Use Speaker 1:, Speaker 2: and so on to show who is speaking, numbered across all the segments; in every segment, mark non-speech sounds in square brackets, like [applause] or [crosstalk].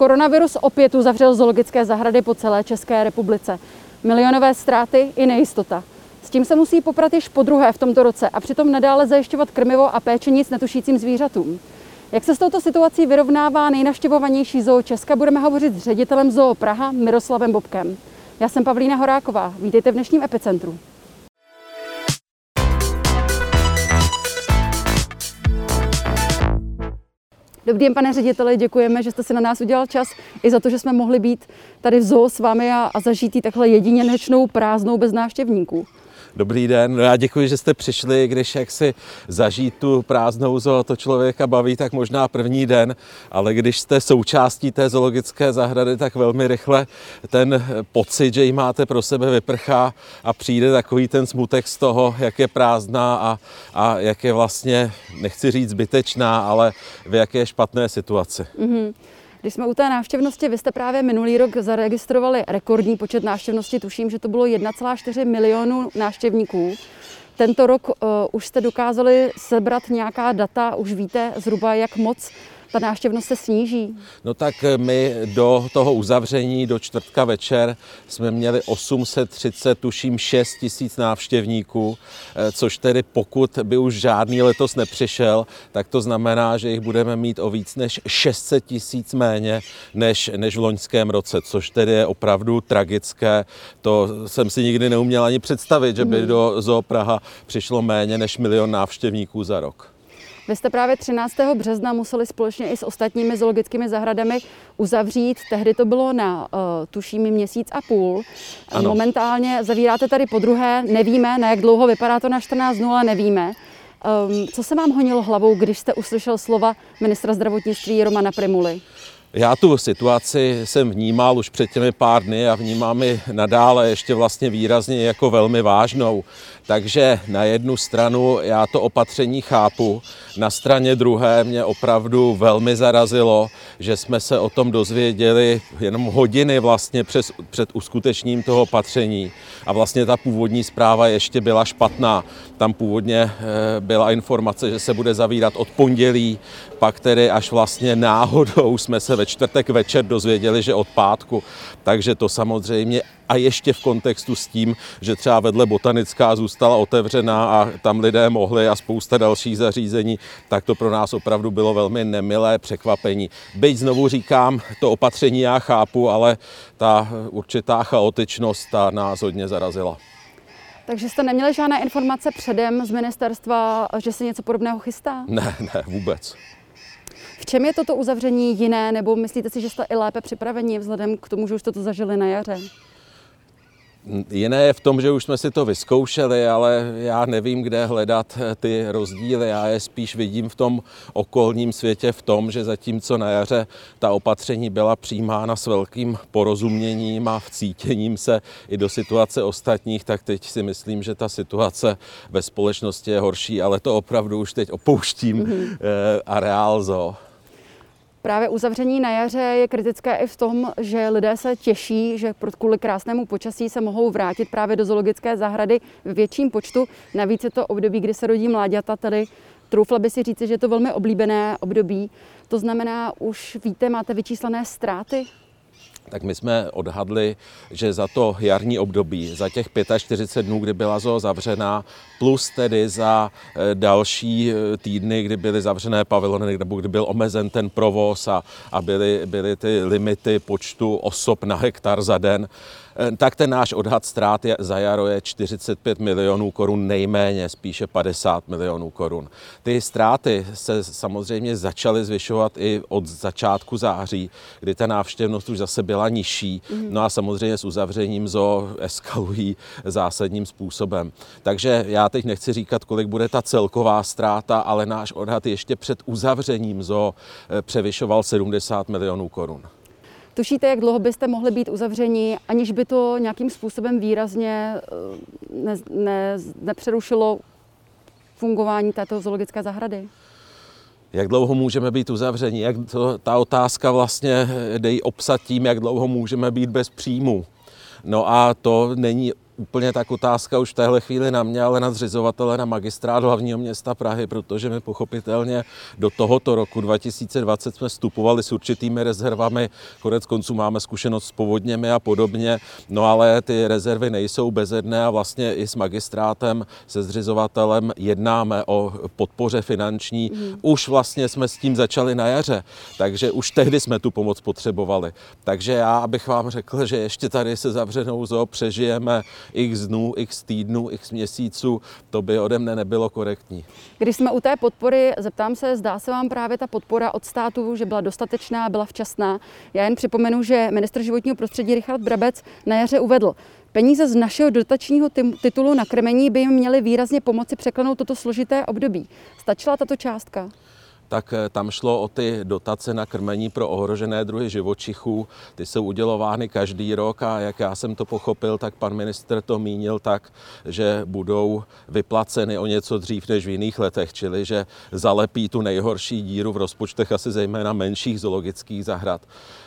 Speaker 1: Koronavirus opět uzavřel zoologické zahrady po celé České republice. Milionové ztráty i nejistota. S tím se musí poprat již po druhé v tomto roce a přitom nadále zajišťovat krmivo a péči nic netušícím zvířatům. Jak se s touto situací vyrovnává nejnaštěvovanější zoo Česka, budeme hovořit s ředitelem zoo Praha Miroslavem Bobkem. Já jsem Pavlína Horáková. Vítejte v dnešním epicentru. Dobrý den, pane řediteli, děkujeme, že jste si na nás udělal čas i za to, že jsme mohli být tady v zoo s vámi a, a zažít takhle jedinečnou prázdnou bez návštěvníků.
Speaker 2: Dobrý den, no já děkuji, že jste přišli, když jak si zažít tu prázdnou zoo, to člověka baví, tak možná první den, ale když jste součástí té zoologické zahrady, tak velmi rychle ten pocit, že ji máte pro sebe vyprchá a přijde takový ten smutek z toho, jak je prázdná a, a jak je vlastně, nechci říct zbytečná, ale v jaké špatné situaci. Mm-hmm.
Speaker 1: Když jsme u té návštěvnosti, vy jste právě minulý rok zaregistrovali rekordní počet návštěvnosti, tuším, že to bylo 1,4 milionu návštěvníků. Tento rok uh, už jste dokázali sebrat nějaká data, už víte zhruba, jak moc ta návštěvnost se sníží?
Speaker 2: No tak my do toho uzavření, do čtvrtka večer, jsme měli 830, tuším 6 tisíc návštěvníků, eh, což tedy pokud by už žádný letos nepřišel, tak to znamená, že jich budeme mít o víc než 600 tisíc méně než, než v loňském roce, což tedy je opravdu tragické. To jsem si nikdy neuměl ani představit, že by hmm. do Zoo Praha přišlo méně než milion návštěvníků za rok.
Speaker 1: Vy jste právě 13. března museli společně i s ostatními zoologickými zahradami uzavřít. Tehdy to bylo na, uh, tuším, měsíc a půl. Ano. Momentálně zavíráte tady po druhé. Nevíme, na jak dlouho vypadá to na 14 dnů, ale nevíme. Um, co se vám honilo hlavou, když jste uslyšel slova ministra zdravotnictví Romana Primuly?
Speaker 2: Já tu situaci jsem vnímal už před těmi pár dny a vnímám ji nadále ještě vlastně výrazně jako velmi vážnou. Takže na jednu stranu já to opatření chápu, na straně druhé mě opravdu velmi zarazilo, že jsme se o tom dozvěděli jenom hodiny vlastně přes, před uskutečním toho opatření a vlastně ta původní zpráva ještě byla špatná. Tam původně eh, byla informace, že se bude zavírat od pondělí, pak tedy až vlastně náhodou jsme se ve čtvrtek večer dozvěděli, že od pátku. Takže to samozřejmě a ještě v kontextu s tím, že třeba vedle botanická zůstala otevřená a tam lidé mohli a spousta dalších zařízení, tak to pro nás opravdu bylo velmi nemilé překvapení. Byť znovu říkám, to opatření já chápu, ale ta určitá chaotičnost ta nás hodně zarazila.
Speaker 1: Takže jste neměli žádné informace předem z ministerstva, že se něco podobného chystá?
Speaker 2: Ne, ne, vůbec.
Speaker 1: V čem je toto uzavření jiné, nebo myslíte si, že jste i lépe připraveni vzhledem k tomu, že už jste to zažili na jaře?
Speaker 2: Jiné je v tom, že už jsme si to vyzkoušeli, ale já nevím, kde hledat ty rozdíly. Já je spíš vidím v tom okolním světě v tom, že zatímco na jaře ta opatření byla přijímána s velkým porozuměním a vcítěním se i do situace ostatních, tak teď si myslím, že ta situace ve společnosti je horší, ale to opravdu už teď opouštím mm-hmm. areál zoo.
Speaker 1: Právě uzavření na jaře je kritické i v tom, že lidé se těší, že kvůli krásnému počasí se mohou vrátit právě do zoologické zahrady v větším počtu. Navíc je to období, kdy se rodí mláďata, tady troufla by si říci, že je to velmi oblíbené období. To znamená, už víte, máte vyčíslené ztráty
Speaker 2: tak my jsme odhadli, že za to jarní období, za těch 45 dnů, kdy byla zoo zavřená, plus tedy za eh, další eh, týdny, kdy byly zavřené pavilony, nebo kdy byl omezen ten provoz a, a byly, byly ty limity počtu osob na hektar za den, tak ten náš odhad ztrát je, za jaro je 45 milionů korun nejméně, spíše 50 milionů korun. Ty ztráty se samozřejmě začaly zvyšovat i od začátku září, kdy ta návštěvnost už zase byla nižší. Mm. No a samozřejmě s uzavřením zo eskalují zásadním způsobem. Takže já teď nechci říkat, kolik bude ta celková ztráta, ale náš odhad ještě před uzavřením zo eh, převyšoval 70 milionů korun.
Speaker 1: Tušíte, jak dlouho byste mohli být uzavřeni, aniž by to nějakým způsobem výrazně eh, ne, ne, nepřerušilo fungování této zoologické zahrady?
Speaker 2: Jak dlouho můžeme být uzavřeni? Jak to, ta otázka vlastně dej obsat tím, jak dlouho můžeme být bez příjmu. No a to není úplně tak otázka už v téhle chvíli na mě, ale na zřizovatele, na magistrát hlavního města Prahy, protože my pochopitelně do tohoto roku 2020 jsme vstupovali s určitými rezervami, konec konců máme zkušenost s povodněmi a podobně, no ale ty rezervy nejsou bezedné a vlastně i s magistrátem, se zřizovatelem jednáme o podpoře finanční. Mm. Už vlastně jsme s tím začali na jaře, takže už tehdy jsme tu pomoc potřebovali. Takže já, abych vám řekl, že ještě tady se zavřenou zoo přežijeme x dnů, x týdnů, x měsíců, to by ode mne nebylo korektní.
Speaker 1: Když jsme u té podpory, zeptám se, zdá se vám právě ta podpora od státu, že byla dostatečná, byla včasná. Já jen připomenu, že ministr životního prostředí Richard Brabec na jaře uvedl, Peníze z našeho dotačního titulu na krmení by jim měly výrazně pomoci překlenout toto složité období. Stačila tato částka?
Speaker 2: Tak eh, tam šlo o ty dotace na krmení pro ohrožené druhy živočichů. Ty jsou udělovány každý rok a jak já jsem to pochopil, tak pan minister to mínil tak, že budou vyplaceny o něco dřív než v jiných letech, čili že zalepí tu nejhorší díru v rozpočtech asi zejména menších zoologických zahrad.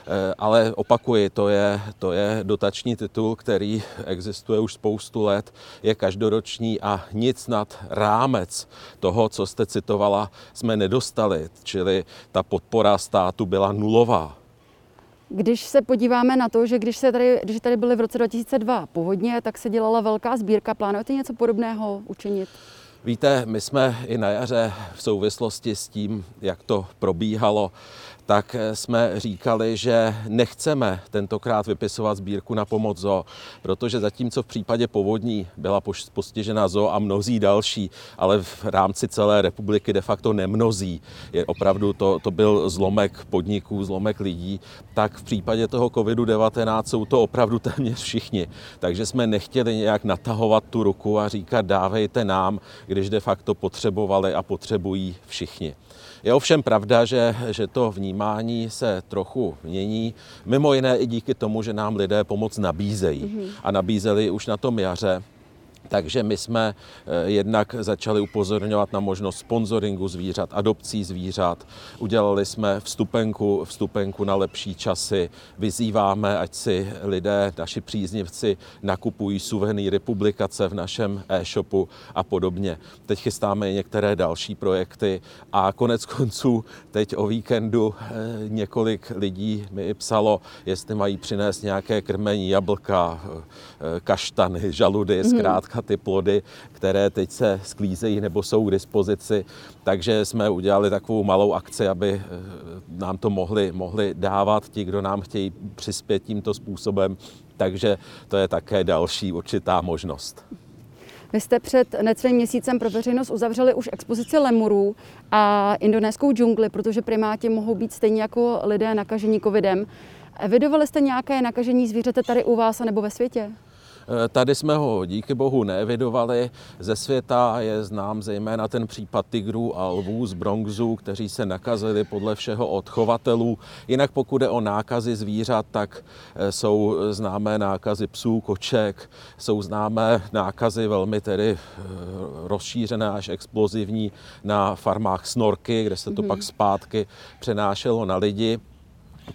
Speaker 2: Eh, ale opakuji, to je, to je dotační titul, který existuje už spoustu let, je každoroční a nic nad rámec toho, co jste citovala, jsme nedostali, čili ta podpora státu byla nulová.
Speaker 1: Když se podíváme na to, že když, se tady, když tady byly v roce 2002 povodně, tak se dělala velká sbírka. Plánujete něco podobného učinit?
Speaker 2: Víte, my jsme i na jaře v souvislosti s tím, jak to probíhalo, tak jsme říkali, že nechceme tentokrát vypisovat sbírku na pomoc zoo, protože zatímco v případě povodní byla postižena zoo a mnozí další, ale v rámci celé republiky de facto nemnozí, je opravdu to, to byl zlomek podniků, zlomek lidí, tak v případě toho COVID-19 jsou to opravdu téměř všichni. Takže jsme nechtěli nějak natahovat tu ruku a říkat dávejte nám, když de facto potřebovali a potřebují všichni. Je ovšem pravda, že, že to vnímání se trochu mění, mimo jiné i díky tomu, že nám lidé pomoc nabízejí. Mm-hmm. A nabízeli už na tom jaře. Takže my jsme eh, jednak začali upozorňovat na možnost sponsoringu zvířat, adopcí zvířat. Udělali jsme vstupenku, vstupenku na lepší časy. Vyzýváme, ať si lidé, naši příznivci, nakupují suvenýry publikace v našem e-shopu a podobně. Teď chystáme i některé další projekty a konec konců teď o víkendu eh, několik lidí mi psalo, jestli mají přinést nějaké krmení jablka, eh, kaštany, žaludy, mhm. zkrátka ty plody, které teď se sklízejí nebo jsou k dispozici. Takže jsme udělali takovou malou akci, aby eh, nám to mohli, mohli dávat ti, kdo nám chtějí přispět tímto způsobem. Takže to je také další určitá možnost.
Speaker 1: Vy jste před necelým měsícem pro veřejnost uzavřeli už expozici lemurů a indonéskou džungli, protože primáti mohou být stejně jako lidé nakažení covidem. Evidovali jste nějaké nakažení zvířete tady u vás nebo ve světě?
Speaker 2: Eh, tady jsme ho díky bohu neevidovali. Ze světa je znám zejména ten případ tigrů a lvů z Bronxu, kteří se nakazili podle všeho od chovatelů. Jinak pokud je o nákazy zvířat, tak eh, jsou známé nákazy psů, koček, jsou známé nákazy velmi tedy eh, rozšířené až explozivní na farmách snorky, kde se to mm-hmm. pak zpátky přenášelo na lidi.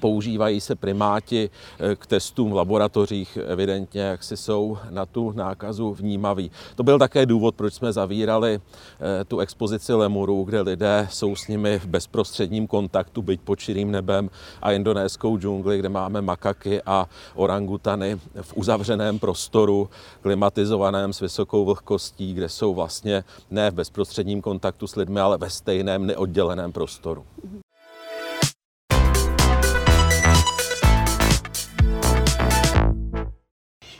Speaker 2: Používají se primáti eh, k testům v laboratořích, evidentně, jak si jsou na tu nákazu vnímaví. To byl také důvod, proč jsme zavírali eh, tu expozici lemurů, kde lidé jsou s nimi v bezprostředním kontaktu, byť pod širým nebem, a indonéskou džungli, kde máme makaky a orangutany v uzavřeném prostoru, klimatizovaném s vysokou vlhkostí, kde jsou vlastně ne v bezprostředním kontaktu s lidmi, ale ve stejném neodděleném prostoru.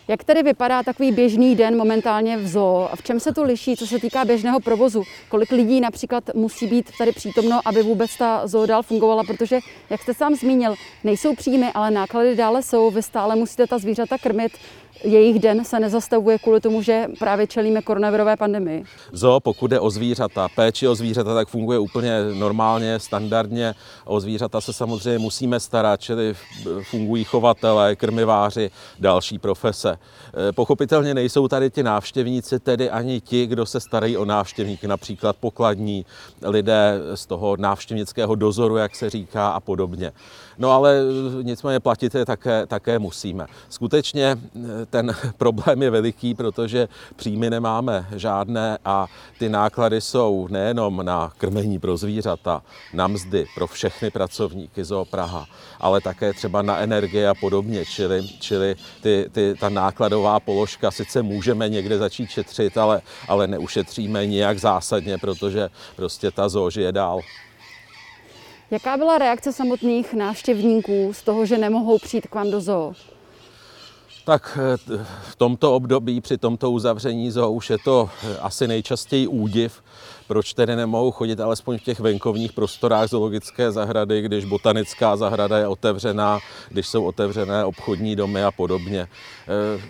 Speaker 1: Jak tedy vypadá takový běžný den momentálně v zoo? A v čem se to liší, co se týká běžného provozu? Kolik lidí například musí být tady přítomno, aby vůbec ta zoo dál fungovala, protože, jak jste sám zmínil, nejsou příjmy, ale náklady dále jsou, vy stále musíte ta zvířata krmit, jejich den se nezastavuje kvůli tomu, že právě čelíme koronavirové pandemii.
Speaker 2: Zo, pokud jde o zvířata, péči o zvířata, tak funguje úplně normálně, standardně. O zvířata se samozřejmě musíme starat, čili fungují chovatelé, krmiváři, další profese. E, pochopitelně nejsou tady ti návštěvníci, tedy ani ti, kdo se starají o návštěvníky, například pokladní lidé z toho návštěvnického dozoru, jak se říká, a podobně. No ale nicméně platit je také, také musíme. Skutečně ten [laughs] problém je veliký, protože příjmy nemáme žádné a ty náklady jsou nejenom na krmení pro zvířata, na mzdy pro všechny pracovníky zoo Praha, ale také třeba na energie a podobně, čili, čili ty, ty, ta nákladová položka sice můžeme někde začít šetřit, ale, ale neušetříme nijak zásadně, protože prostě ta zoo žije dál.
Speaker 1: Jaká byla reakce samotných návštěvníků z toho, že nemohou přijít k vám do zoo?
Speaker 2: Tak eh, v tomto období, při tomto uzavření zoo už je to eh, asi nejčastěji údiv, proč tedy nemohou chodit alespoň v těch venkovních prostorách zoologické zahrady, když botanická zahrada je otevřená, když jsou otevřené obchodní domy a podobně. Eh,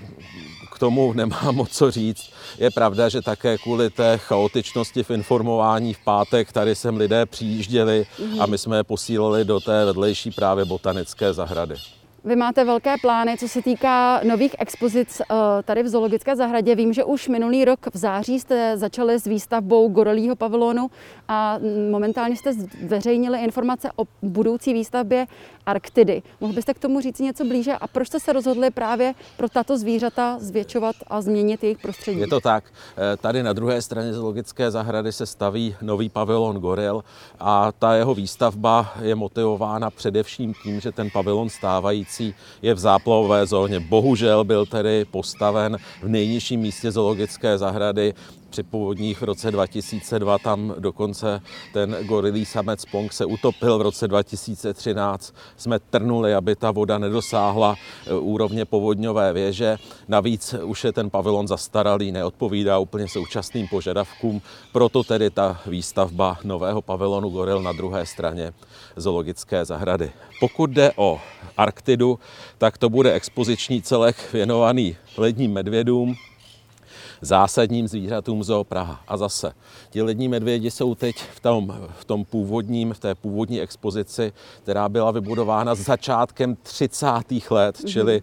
Speaker 2: k tomu nemám moc co říct. Je pravda, že také kvůli té chaotičnosti v informování v pátek tady sem lidé přijížděli a my jsme je posílali do té vedlejší právě botanické zahrady.
Speaker 1: Vy máte velké plány, co se týká nových expozic eh, tady v Zoologické zahradě. Vím, že už minulý rok v září jste začali s výstavbou Gorelího pavilonu a momentálně jste zveřejnili informace o budoucí výstavbě Arktidy. Mohl byste k tomu říct něco blíže a proč jste se rozhodli právě pro tato zvířata zvětšovat a změnit jejich prostředí?
Speaker 2: Je to tak. Eh, tady na druhé straně zoologické zahrady se staví nový pavilon Goril a ta jeho výstavba je motivována především tím, že ten pavilon stávající je v záplavové zóně. Bohužel byl tedy postaven v nejnižším místě zoologické zahrady při původních v roce 2002 tam dokonce ten gorilý samec Pong se utopil v roce 2013. Jsme trnuli, aby ta voda nedosáhla e, úrovně povodňové věže. Navíc už je ten pavilon zastaralý, neodpovídá úplně současným požadavkům, proto tedy ta výstavba nového pavilonu goril na druhé straně zoologické zahrady. Pokud jde o Arktidu, tak to bude expoziční celek věnovaný ledním medvědům, zásadním zvířatům zoo Praha. A zase, ti lední medvědi jsou teď v tom, v tom původním, v té původní expozici, která byla vybudována s začátkem 30. let, mm-hmm. čili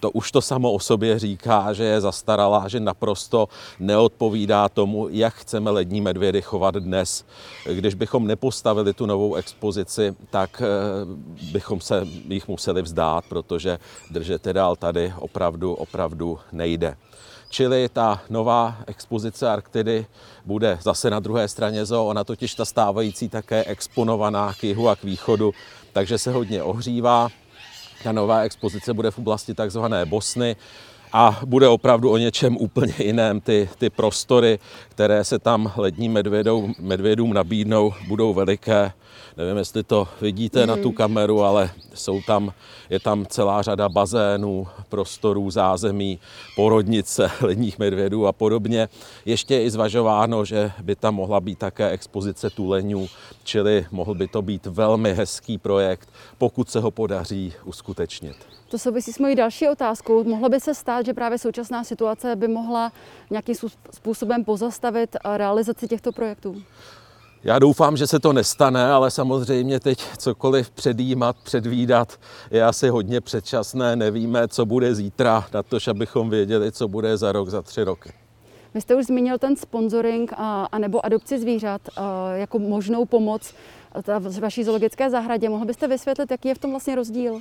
Speaker 2: to už to samo o sobě říká, že je zastaralá, že naprosto neodpovídá tomu, jak chceme lední medvědy chovat dnes. Když bychom nepostavili tu novou expozici, tak eh, bychom se jich museli vzdát, protože držet je dál tady opravdu, opravdu nejde. Čili ta nová expozice Arktidy bude zase na druhé straně zoo, ona totiž ta stávající také exponovaná k jihu a k východu, takže se hodně ohřívá. Ta nová expozice bude v oblasti takzvané Bosny a bude opravdu o něčem úplně jiném. Ty, ty prostory, které se tam ledním medvědům nabídnou, budou veliké. Nevím, jestli to vidíte mm. na tu hmm. kameru, ale jsou tam, je tam celá řada bazénů, prostorů, zázemí, porodnice [laughs] ledních medvědů a podobně. Ještě je i zvažováno, že by tam mohla být také expozice tuleňů, čili mohl by to být velmi hezký projekt, pokud se ho podaří uskutečnit.
Speaker 1: To souvisí s mojí další otázkou. Mohlo by se stát, že právě současná situace by mohla nějakým způsobem pozastavit realizaci těchto projektů?
Speaker 2: Já doufám, že se to nestane, ale samozřejmě teď cokoliv předjímat, předvídat je asi hodně předčasné. Nevíme, co bude zítra, na to, abychom věděli, co bude za rok, za tři roky.
Speaker 1: Vy jste už zmínil ten sponsoring a, a nebo adopci zvířat a, jako možnou pomoc vaší zoologické zahradě. Mohl byste vysvětlit, jaký je v tom vlastně rozdíl?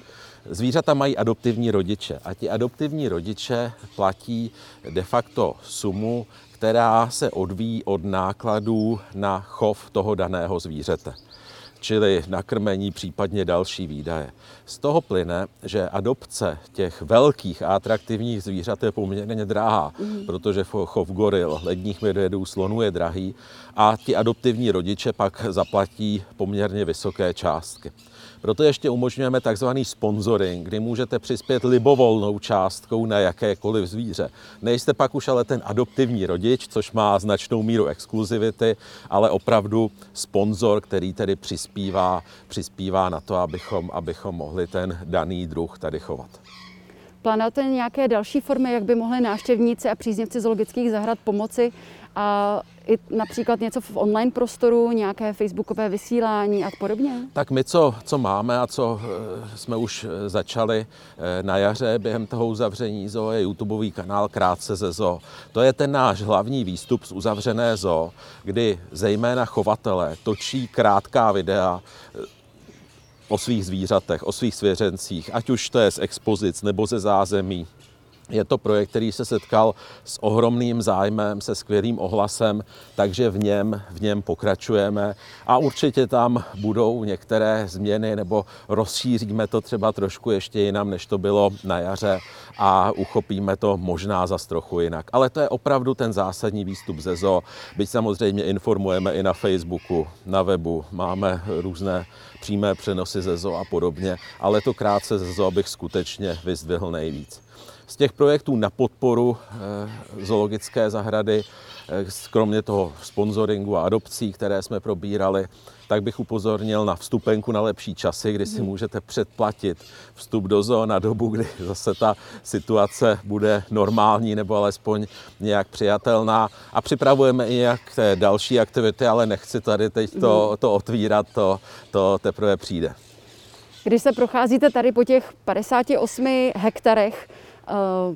Speaker 2: Zvířata mají adoptivní rodiče a ti adoptivní rodiče platí de facto sumu, která se odvíjí od nákladů na chov toho daného zvířete čili nakrmení, případně další výdaje. Z toho plyne, že adopce těch velkých a atraktivních zvířat je poměrně drahá, mm. protože chov goril, ledních medvědů, slonů je drahý a ti adoptivní rodiče pak zaplatí poměrně vysoké částky. Proto ještě umožňujeme takzvaný sponsoring, kdy můžete přispět libovolnou částkou na jakékoliv zvíře. Nejste pak už ale ten adoptivní rodič, což má značnou míru exkluzivity, ale opravdu sponzor, který tedy přispívá, přispívá na to, abychom, abychom mohli ten daný druh tady chovat.
Speaker 1: Plánujete nějaké další formy, jak by mohli návštěvníci a příznivci zoologických zahrad pomoci a i například něco v online prostoru, nějaké facebookové vysílání a podobně?
Speaker 2: Tak my, co, co máme a co eh, jsme už eh, začali eh, na jaře během toho uzavření zoo, je YouTubeový kanál Krátce ze zoo. To je ten náš hlavní výstup z uzavřené zoo, kdy zejména chovatelé točí krátká videa o svých zvířatech, o svých svěřencích, ať už to je z expozic nebo ze zázemí, Je to projekt, který se setkal s ohromným zájmem, se skvělým ohlasem, takže v něm, v něm pokračujeme. A určitě tam budou některé změny nebo rozšíříme to třeba trošku ještě jinam, než to bylo na jaře a uchopíme to možná za trochu jinak. Ale to je opravdu ten zásadní výstup ze zoo, byť samozřejmě informujeme i na Facebooku, na webu, máme různé přímé přenosy ze zoo a podobně, ale to krátce ze zoo bych skutečně vyzdvihl nejvíc. Z těch projektů na podporu eh, zoologické zahrady, kromě toho sponsoringu a adopcí, které jsme probírali, tak bych upozornil na vstupenku na lepší časy, kdy si můžete předplatit vstup do zoo na dobu, kdy zase ta situace bude normální nebo alespoň nějak přijatelná. A připravujeme i nějaké další aktivity, ale nechci tady teď to, mhm. to otvírat, to, to teprve přijde.
Speaker 1: Když se procházíte tady po těch 58 hektarech, Eh,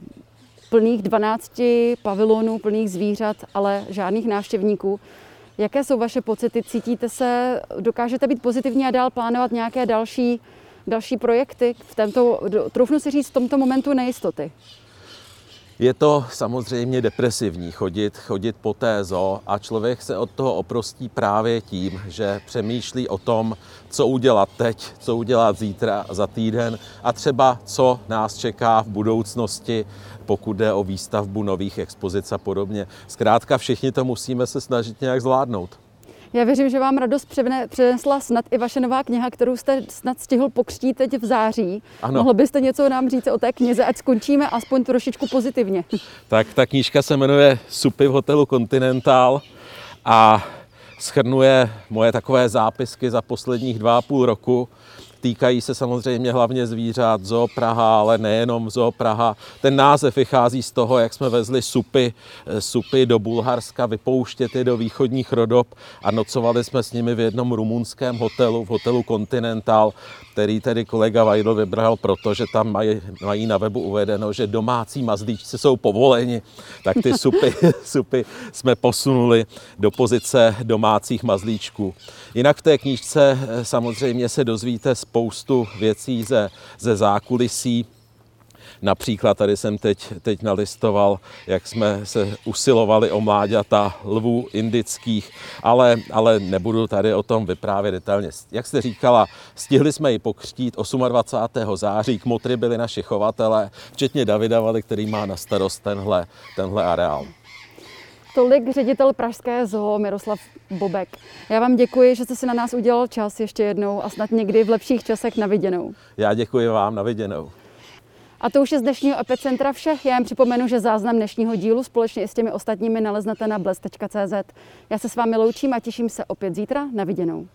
Speaker 1: plných 12 pavilonů, plných zvířat, ale žádných návštěvníků. Jaké jsou vaše pocity? Cítíte se, dokážete být pozitivní a dál plánovat nějaké další, další projekty v tomto, troufnu si říct, v tomto momentu nejistoty?
Speaker 2: Je to samozřejmě depresivní chodit, chodit po té zoo a člověk se od toho oprostí právě tím, že přemýšlí o tom, co udělat teď, co udělat zítra, za týden a třeba co nás čeká v budoucnosti, pokud jde o výstavbu nových expozic a podobně. Zkrátka všichni to musíme se snažit nějak zvládnout.
Speaker 1: Já věřím, že vám radost přinesla snad i vaše nová kniha, kterou jste snad stihl pokřtít teď v září. Ano. Mohl byste něco nám říct o té knize, ať skončíme aspoň trošičku pozitivně. [laughs]
Speaker 2: Tak ta knížka se jmenuje Supy v hotelu Continental a schrnuje moje takové zápisky za posledních dva a půl roku Týkají se samozřejmě hlavně zvířat, Zoo Praha, ale nejenom Zoo Praha. Ten název vychází z toho, jak jsme vezli supy, eh, supy do Bulharska, vypouštět je do východních rodob a nocovali jsme s nimi v jednom rumunském hotelu, v hotelu Continental, který tedy kolega Vajdl vybral, protože tam mají, mají na webu uvedeno, že domácí mazlíčci jsou povoleni, tak ty supy, [laughs] supy jsme posunuli do pozice domácích mazlíčků. Jinak v té knížce eh, samozřejmě se dozvíte spoustu věcí ze, ze zákulisí. Například tady jsem teď, teď nalistoval, jak jsme se usilovali o mláďata lvů indických, ale, ale nebudu tady o tom vyprávět detailně. Jak jste říkala, stihli jsme ji pokřtít 28. září, kmotry byli naši chovatelé, včetně Davida Vali, který má na starost tenhle, tenhle areál.
Speaker 1: Tolik ředitel Pražské zoo Miroslav Bobek. Já vám děkuji, že jste si na nás udělal čas ještě jednou a snad někdy v lepších časech na viděnou.
Speaker 2: Já děkuji vám, na viděnou.
Speaker 1: A to už je z dnešního Epicentra vše. Já jen připomenu, že záznam dnešního dílu společně i s těmi ostatními naleznete na bles.cz. Já se s vámi loučím a těším se opět zítra. Na viděnou.